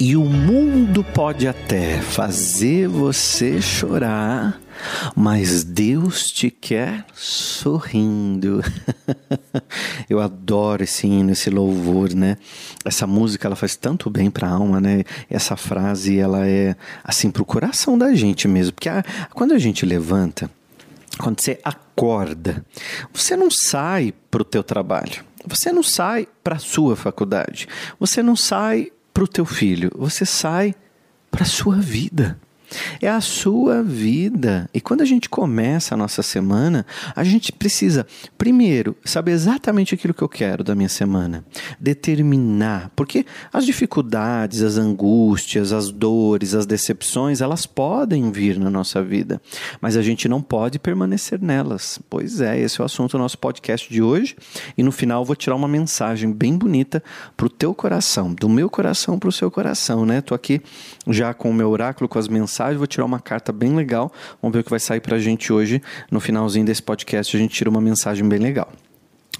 E o mundo pode até fazer você chorar, mas Deus te quer sorrindo. Eu adoro esse hino, esse louvor, né? Essa música ela faz tanto bem para a alma, né? Essa frase ela é assim pro coração da gente mesmo, porque a, quando a gente levanta, quando você acorda, você não sai para o teu trabalho, você não sai para sua faculdade, você não sai para o teu filho, você sai para a sua vida. É a sua vida. E quando a gente começa a nossa semana, a gente precisa, primeiro, saber exatamente aquilo que eu quero da minha semana. Determinar. Porque as dificuldades, as angústias, as dores, as decepções, elas podem vir na nossa vida. Mas a gente não pode permanecer nelas. Pois é, esse é o assunto do nosso podcast de hoje. E no final eu vou tirar uma mensagem bem bonita para o teu coração, do meu coração para o seu coração, né? Tô aqui já com o meu oráculo, com as mensagens mensagem, vou tirar uma carta bem legal. Vamos ver o que vai sair pra gente hoje. No finalzinho desse podcast, a gente tira uma mensagem bem legal.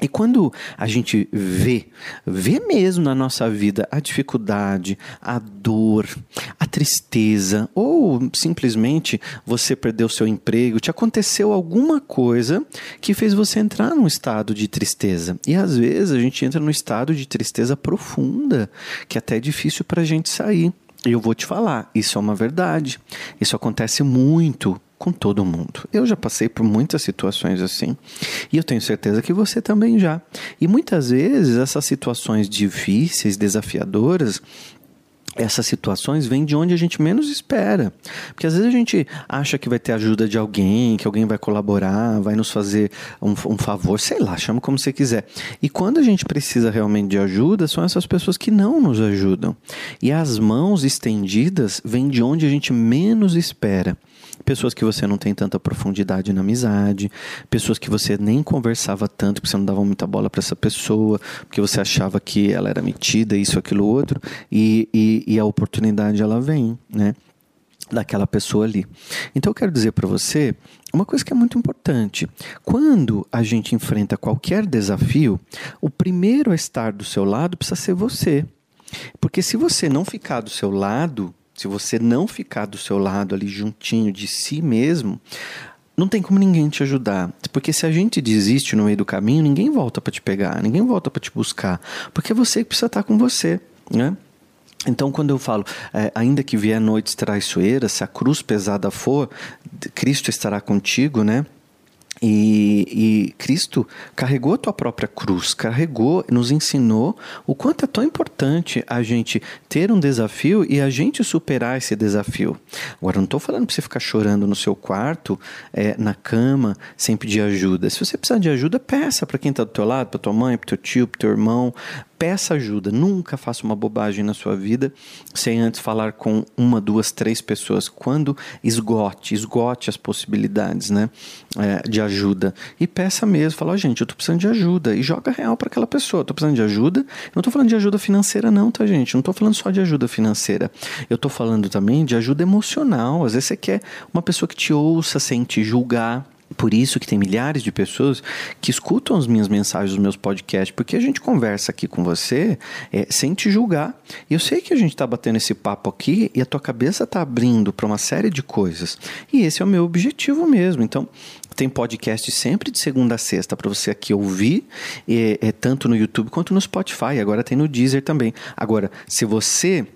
E quando a gente vê, vê mesmo na nossa vida a dificuldade, a dor, a tristeza, ou simplesmente você perdeu seu emprego, te aconteceu alguma coisa que fez você entrar num estado de tristeza. E às vezes a gente entra num estado de tristeza profunda, que até é difícil para a gente sair. E eu vou te falar, isso é uma verdade. Isso acontece muito com todo mundo. Eu já passei por muitas situações assim. E eu tenho certeza que você também já. E muitas vezes essas situações difíceis, desafiadoras, essas situações vêm de onde a gente menos espera. Porque às vezes a gente acha que vai ter ajuda de alguém, que alguém vai colaborar, vai nos fazer um, um, favor, sei lá, chama como você quiser. E quando a gente precisa realmente de ajuda, são essas pessoas que não nos ajudam. E as mãos estendidas vêm de onde a gente menos espera pessoas que você não tem tanta profundidade na amizade, pessoas que você nem conversava tanto, porque você não dava muita bola para essa pessoa, porque você achava que ela era metida, isso, aquilo, outro, e, e, e a oportunidade ela vem, né? daquela pessoa ali. Então eu quero dizer para você uma coisa que é muito importante. Quando a gente enfrenta qualquer desafio, o primeiro a estar do seu lado precisa ser você. Porque se você não ficar do seu lado, se você não ficar do seu lado ali juntinho de si mesmo, não tem como ninguém te ajudar. Porque se a gente desiste no meio do caminho, ninguém volta para te pegar, ninguém volta para te buscar. Porque é você que precisa estar com você, né? Então, quando eu falo, é, ainda que vier noites traiçoeiras, se a cruz pesada for, Cristo estará contigo, né? E, e, Cristo carregou a tua própria cruz, carregou, nos ensinou o quanto é tão importante a gente ter um desafio e a gente superar esse desafio. Agora, não estou falando para você ficar chorando no seu quarto, é, na cama, sem pedir ajuda. Se você precisar de ajuda, peça para quem está do teu lado, para tua mãe, para teu tio, para teu irmão, peça ajuda. Nunca faça uma bobagem na sua vida sem antes falar com uma, duas, três pessoas. Quando esgote, esgote as possibilidades né, é, de ajuda. E peça mesmo. Fala, oh, gente, eu estou precisando de ajuda. E joga real para aquela pessoa. Estou precisando de ajuda. Não estou falando de ajuda financeira, não, tá, gente? Não estou falando só de ajuda financeira. Eu estou falando também de ajuda emocional. Às vezes você quer uma pessoa que te ouça sem te julgar por isso que tem milhares de pessoas que escutam as minhas mensagens, os meus podcasts, porque a gente conversa aqui com você é, sem te julgar. E eu sei que a gente está batendo esse papo aqui e a tua cabeça está abrindo para uma série de coisas. E esse é o meu objetivo mesmo. Então, tem podcast sempre de segunda a sexta para você aqui ouvir, é, é, tanto no YouTube quanto no Spotify. Agora tem no Deezer também. Agora, se você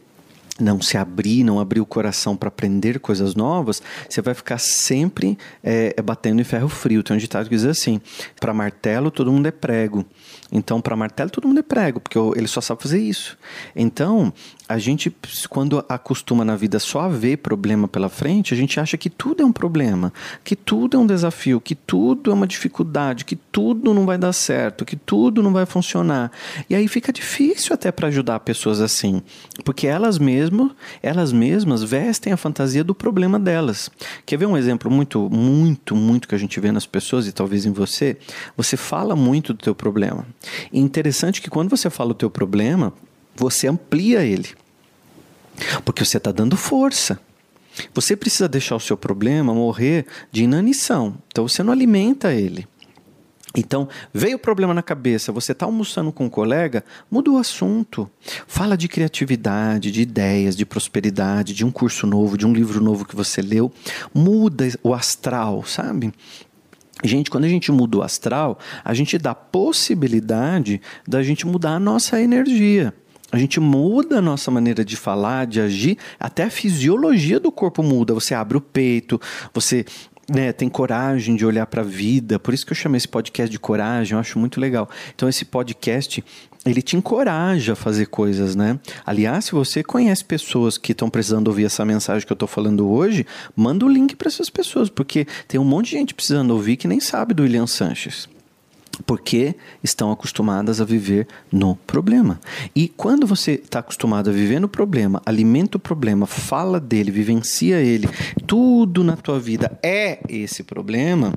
não se abrir, não abrir o coração para aprender coisas novas, você vai ficar sempre é, batendo em ferro frio. Tem um ditado que diz assim: para martelo todo mundo é prego. Então, para martelo todo mundo é prego, porque ele só sabe fazer isso. Então, a gente, quando acostuma na vida só a ver problema pela frente, a gente acha que tudo é um problema, que tudo é um desafio, que tudo é uma dificuldade, que tudo não vai dar certo, que tudo não vai funcionar. E aí fica difícil até para ajudar pessoas assim, porque elas mesmas, elas mesmas vestem a fantasia do problema delas. Quer ver um exemplo muito, muito, muito que a gente vê nas pessoas e talvez em você? Você fala muito do teu problema. E interessante que quando você fala o teu problema, você amplia ele. Porque você está dando força. Você precisa deixar o seu problema morrer de inanição. Então você não alimenta ele. Então, veio o problema na cabeça, você está almoçando com um colega, muda o assunto. Fala de criatividade, de ideias, de prosperidade, de um curso novo, de um livro novo que você leu. Muda o astral, sabe? Gente, quando a gente muda o astral, a gente dá possibilidade da gente mudar a nossa energia. A gente muda a nossa maneira de falar, de agir, até a fisiologia do corpo muda. Você abre o peito, você né, tem coragem de olhar para a vida. Por isso que eu chamei esse podcast de coragem, eu acho muito legal. Então esse podcast ele te encoraja a fazer coisas, né? Aliás, se você conhece pessoas que estão precisando ouvir essa mensagem que eu estou falando hoje, manda o link para essas pessoas, porque tem um monte de gente precisando ouvir que nem sabe do William Sanches porque estão acostumadas a viver no problema. E quando você está acostumado a viver no problema, alimenta o problema, fala dele, vivencia ele, tudo na tua vida é esse problema,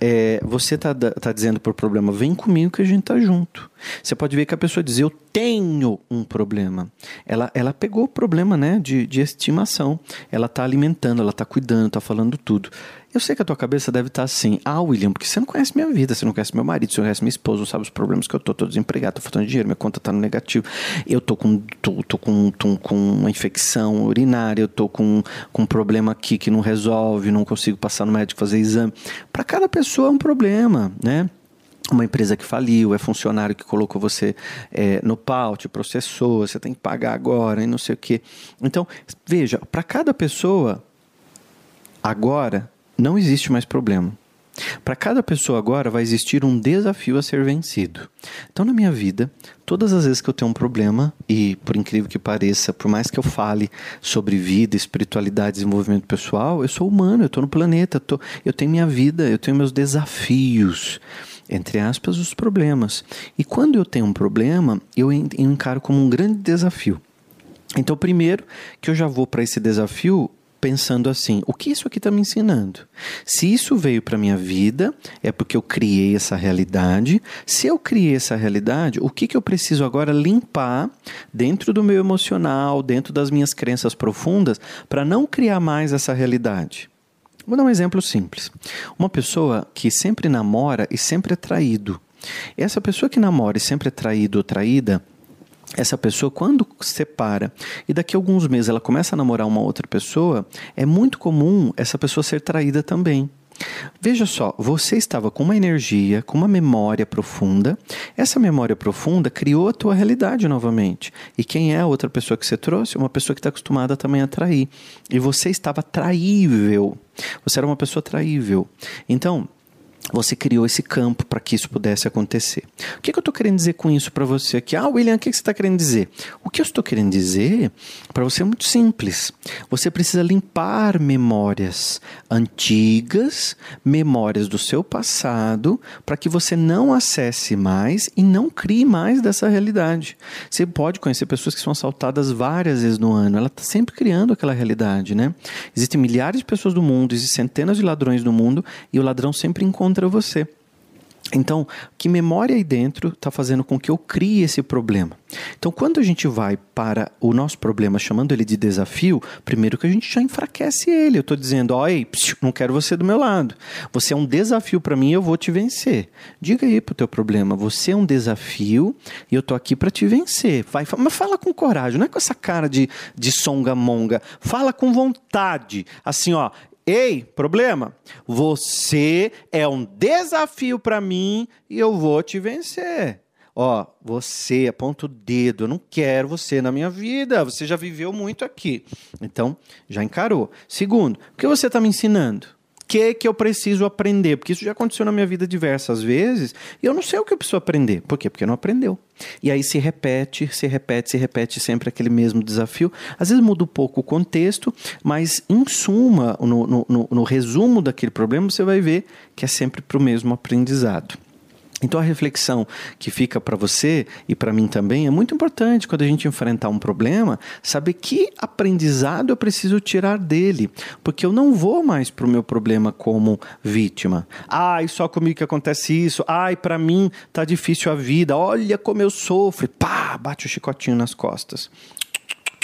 é, você está tá dizendo para o problema, vem comigo que a gente está junto. Você pode ver que a pessoa diz, eu tenho um problema. Ela, ela pegou o problema né, de, de estimação, ela está alimentando, ela está cuidando, está falando tudo. Eu sei que a tua cabeça deve estar assim, ah, William, porque você não conhece minha vida, você não conhece meu marido, você não conhece minha esposa, não sabe os problemas que eu tô, tô desempregado, tô faltando dinheiro, minha conta tá no negativo, eu tô com, tô, tô com, tô com uma infecção urinária, eu tô com, com um problema aqui que não resolve, não consigo passar no médico fazer exame. Para cada pessoa é um problema, né? Uma empresa que faliu, é funcionário que colocou você é, no pau, te processou, você tem que pagar agora e não sei o quê. Então, veja, para cada pessoa, agora não existe mais problema. Para cada pessoa agora vai existir um desafio a ser vencido. Então, na minha vida, todas as vezes que eu tenho um problema, e por incrível que pareça, por mais que eu fale sobre vida, espiritualidade, desenvolvimento pessoal, eu sou humano, eu estou no planeta, eu, tô, eu tenho minha vida, eu tenho meus desafios entre aspas, os problemas. E quando eu tenho um problema, eu encaro como um grande desafio. Então, primeiro que eu já vou para esse desafio pensando assim: o que isso aqui está me ensinando? Se isso veio para minha vida, é porque eu criei essa realidade. Se eu criei essa realidade, o que, que eu preciso agora limpar dentro do meu emocional, dentro das minhas crenças profundas, para não criar mais essa realidade? Vou dar um exemplo simples. Uma pessoa que sempre namora e sempre é traído. Essa pessoa que namora e sempre é traído ou traída, essa pessoa, quando separa e daqui a alguns meses ela começa a namorar uma outra pessoa, é muito comum essa pessoa ser traída também. Veja só, você estava com uma energia, com uma memória profunda. Essa memória profunda criou a tua realidade novamente. E quem é a outra pessoa que você trouxe? Uma pessoa que está acostumada também a trair. E você estava traível. Você era uma pessoa traível. Então, você criou esse campo para que isso pudesse acontecer. O que, que eu estou querendo dizer com isso para você aqui? Ah, William, o que, que você está querendo dizer? O que eu estou querendo dizer para você é muito simples. Você precisa limpar memórias antigas, memórias do seu passado, para que você não acesse mais e não crie mais dessa realidade. Você pode conhecer pessoas que são assaltadas várias vezes no ano. Ela está sempre criando aquela realidade, né? Existem milhares de pessoas do mundo, existem centenas de ladrões no mundo e o ladrão sempre encontra contra você. Então, que memória aí dentro está fazendo com que eu crie esse problema? Então, quando a gente vai para o nosso problema, chamando ele de desafio, primeiro que a gente já enfraquece ele. Eu estou dizendo, ó, não quero você do meu lado. Você é um desafio para mim, eu vou te vencer. Diga aí pro teu problema, você é um desafio e eu tô aqui para te vencer. Vai, mas fala com coragem, não é com essa cara de, de songamonga. Fala com vontade. Assim, ó, Ei, problema? Você é um desafio para mim e eu vou te vencer. Ó, você aponta o dedo, eu não quero você na minha vida, você já viveu muito aqui. Então, já encarou. Segundo, o que você está me ensinando? Que que eu preciso aprender? Porque isso já aconteceu na minha vida diversas vezes e eu não sei o que eu preciso aprender. Por quê? Porque não aprendeu. E aí se repete, se repete, se repete sempre aquele mesmo desafio. Às vezes muda um pouco o contexto, mas em suma, no, no, no, no resumo daquele problema, você vai ver que é sempre para o mesmo aprendizado. Então a reflexão que fica para você e para mim também é muito importante quando a gente enfrentar um problema, saber que aprendizado eu preciso tirar dele, porque eu não vou mais para o meu problema como vítima. Ai, só comigo que acontece isso. Ai, para mim tá difícil a vida. Olha como eu sofro. Pá, bate o chicotinho nas costas.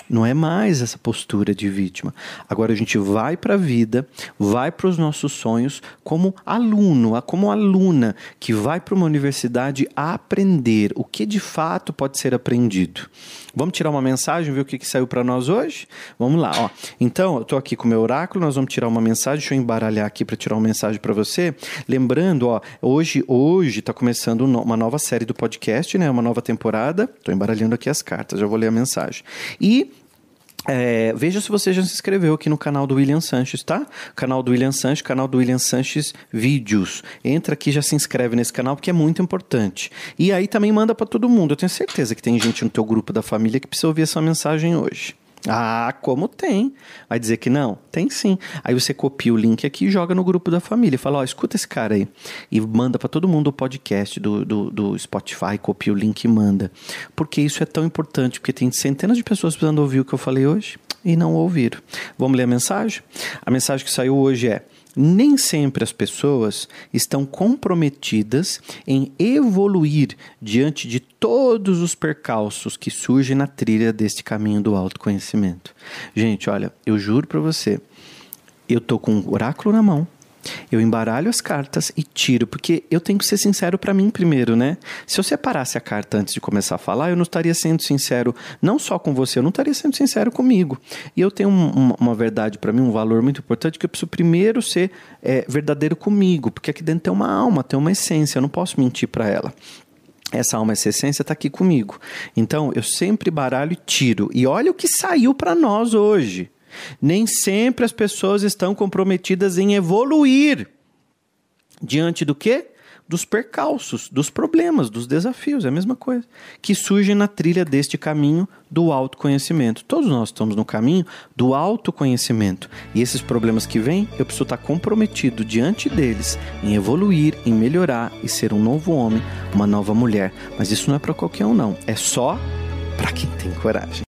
Não é mais essa postura de vítima. Agora a gente vai para a vida, vai para os nossos sonhos como aluno, como aluna que vai para uma universidade aprender o que de fato pode ser aprendido. Vamos tirar uma mensagem, ver o que, que saiu para nós hoje? Vamos lá, ó. Então, eu estou aqui com o meu oráculo, nós vamos tirar uma mensagem. Deixa eu embaralhar aqui para tirar uma mensagem para você. Lembrando, ó, hoje hoje está começando uma nova série do podcast, né? Uma nova temporada. Estou embaralhando aqui as cartas, já vou ler a mensagem. E é, veja se você já se inscreveu aqui no canal do William Sanches, tá? Canal do William Sanches, canal do William Sanches Vídeos. Entra aqui, já se inscreve nesse canal porque é muito importante. E aí também manda para todo mundo. Eu tenho certeza que tem gente no teu grupo da família que precisa ouvir essa mensagem hoje. Ah, como tem? Vai dizer que não? Tem sim. Aí você copia o link aqui e joga no grupo da família. Fala, ó, escuta esse cara aí. E manda para todo mundo o podcast do, do, do, Spotify, copia o link e manda. Porque isso é tão importante, porque tem centenas de pessoas precisando ouvir o que eu falei hoje e não ouviram. Vamos ler a mensagem? A mensagem que saiu hoje é nem sempre as pessoas estão comprometidas em evoluir diante de todos os percalços que surgem na trilha deste caminho do autoconhecimento. Gente, olha, eu juro para você, eu tô com um oráculo na mão, eu embaralho as cartas e tiro, porque eu tenho que ser sincero para mim primeiro, né? Se eu separasse a carta antes de começar a falar, eu não estaria sendo sincero não só com você, eu não estaria sendo sincero comigo. E eu tenho um, uma, uma, verdade para mim, um valor muito importante, que eu preciso primeiro ser é, verdadeiro comigo, porque aqui dentro tem uma alma, tem uma essência, eu não posso mentir para ela essa alma, essa essência está aqui comigo. Então, eu sempre baralho e tiro. E olha o que saiu para nós hoje. Nem sempre as pessoas estão comprometidas em evoluir diante do quê? Dos percalços, dos problemas, dos desafios, é a mesma coisa, que surgem na trilha deste caminho do autoconhecimento. Todos nós estamos no caminho do autoconhecimento. E esses problemas que vêm, eu preciso estar comprometido diante deles em evoluir, em melhorar e ser um novo homem, uma nova mulher. Mas isso não é para qualquer um, não. É só para quem tem coragem.